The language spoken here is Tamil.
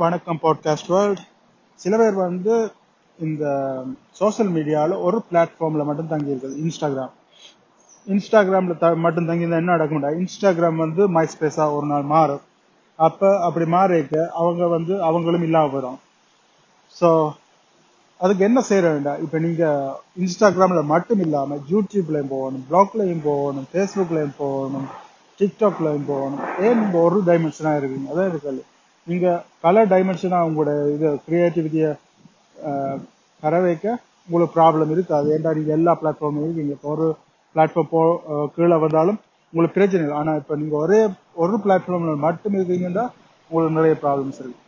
வணக்கம் பாட்காஸ்ட் வேர்ல்ட் சில பேர் வந்து இந்த சோஷியல் மீடியாவில் ஒரு பிளாட்ஃபார்மில் மட்டும் தங்கி இருக்குது இன்ஸ்டாகிராம் இன்ஸ்டாகிராமில் த மட்டும் தங்கியிருந்தால் என்ன நடக்க முடியாது இன்ஸ்டாகிராம் வந்து மை ஸ்பேஸாக ஒரு நாள் மாறும். அப்போ அப்படி மாறிக்க அவங்க வந்து அவங்களும் இல்லாமல் போயிடும். ஸோ அதுக்கு என்ன செய்ய வேண்டாம்? இப்போ நீங்கள் இன்ஸ்டாகிராமில் மட்டும் இல்லாமல் யூடியூப்லையும் போகணும் பிளாக்லையும் போகணும் ஃபேஸ்புக்லையும் போகணும் டிக்டாக்லையும் போகணும். ஏன் நீங்கள் ஒரு டைமென்ஷனாக இருக்கீங்க? அதான் இருக்கு நீங்க பல டைமென்ஷனா உங்களோட இது கிரியேட்டிவிட்டிய வர வைக்க உங்களுக்கு ப்ராப்ளம் இருக்காது. ஏன்டா நீங்க எல்லா பிளாட்ஃபார்மும் இருக்கீங்க இப்போ ஒரு பிளாட்ஃபார்ம் போ கீழே வந்தாலும் உங்களுக்கு பிரச்சனை இல்லை. ஆனா இப்போ நீங்க ஒரே ஒரு பிளாட்ஃபார்ம்ல மட்டும் இருக்கீங்கன்னா உங்களுக்கு நிறைய ப்ராப்ளம்ஸ் இருக்கு.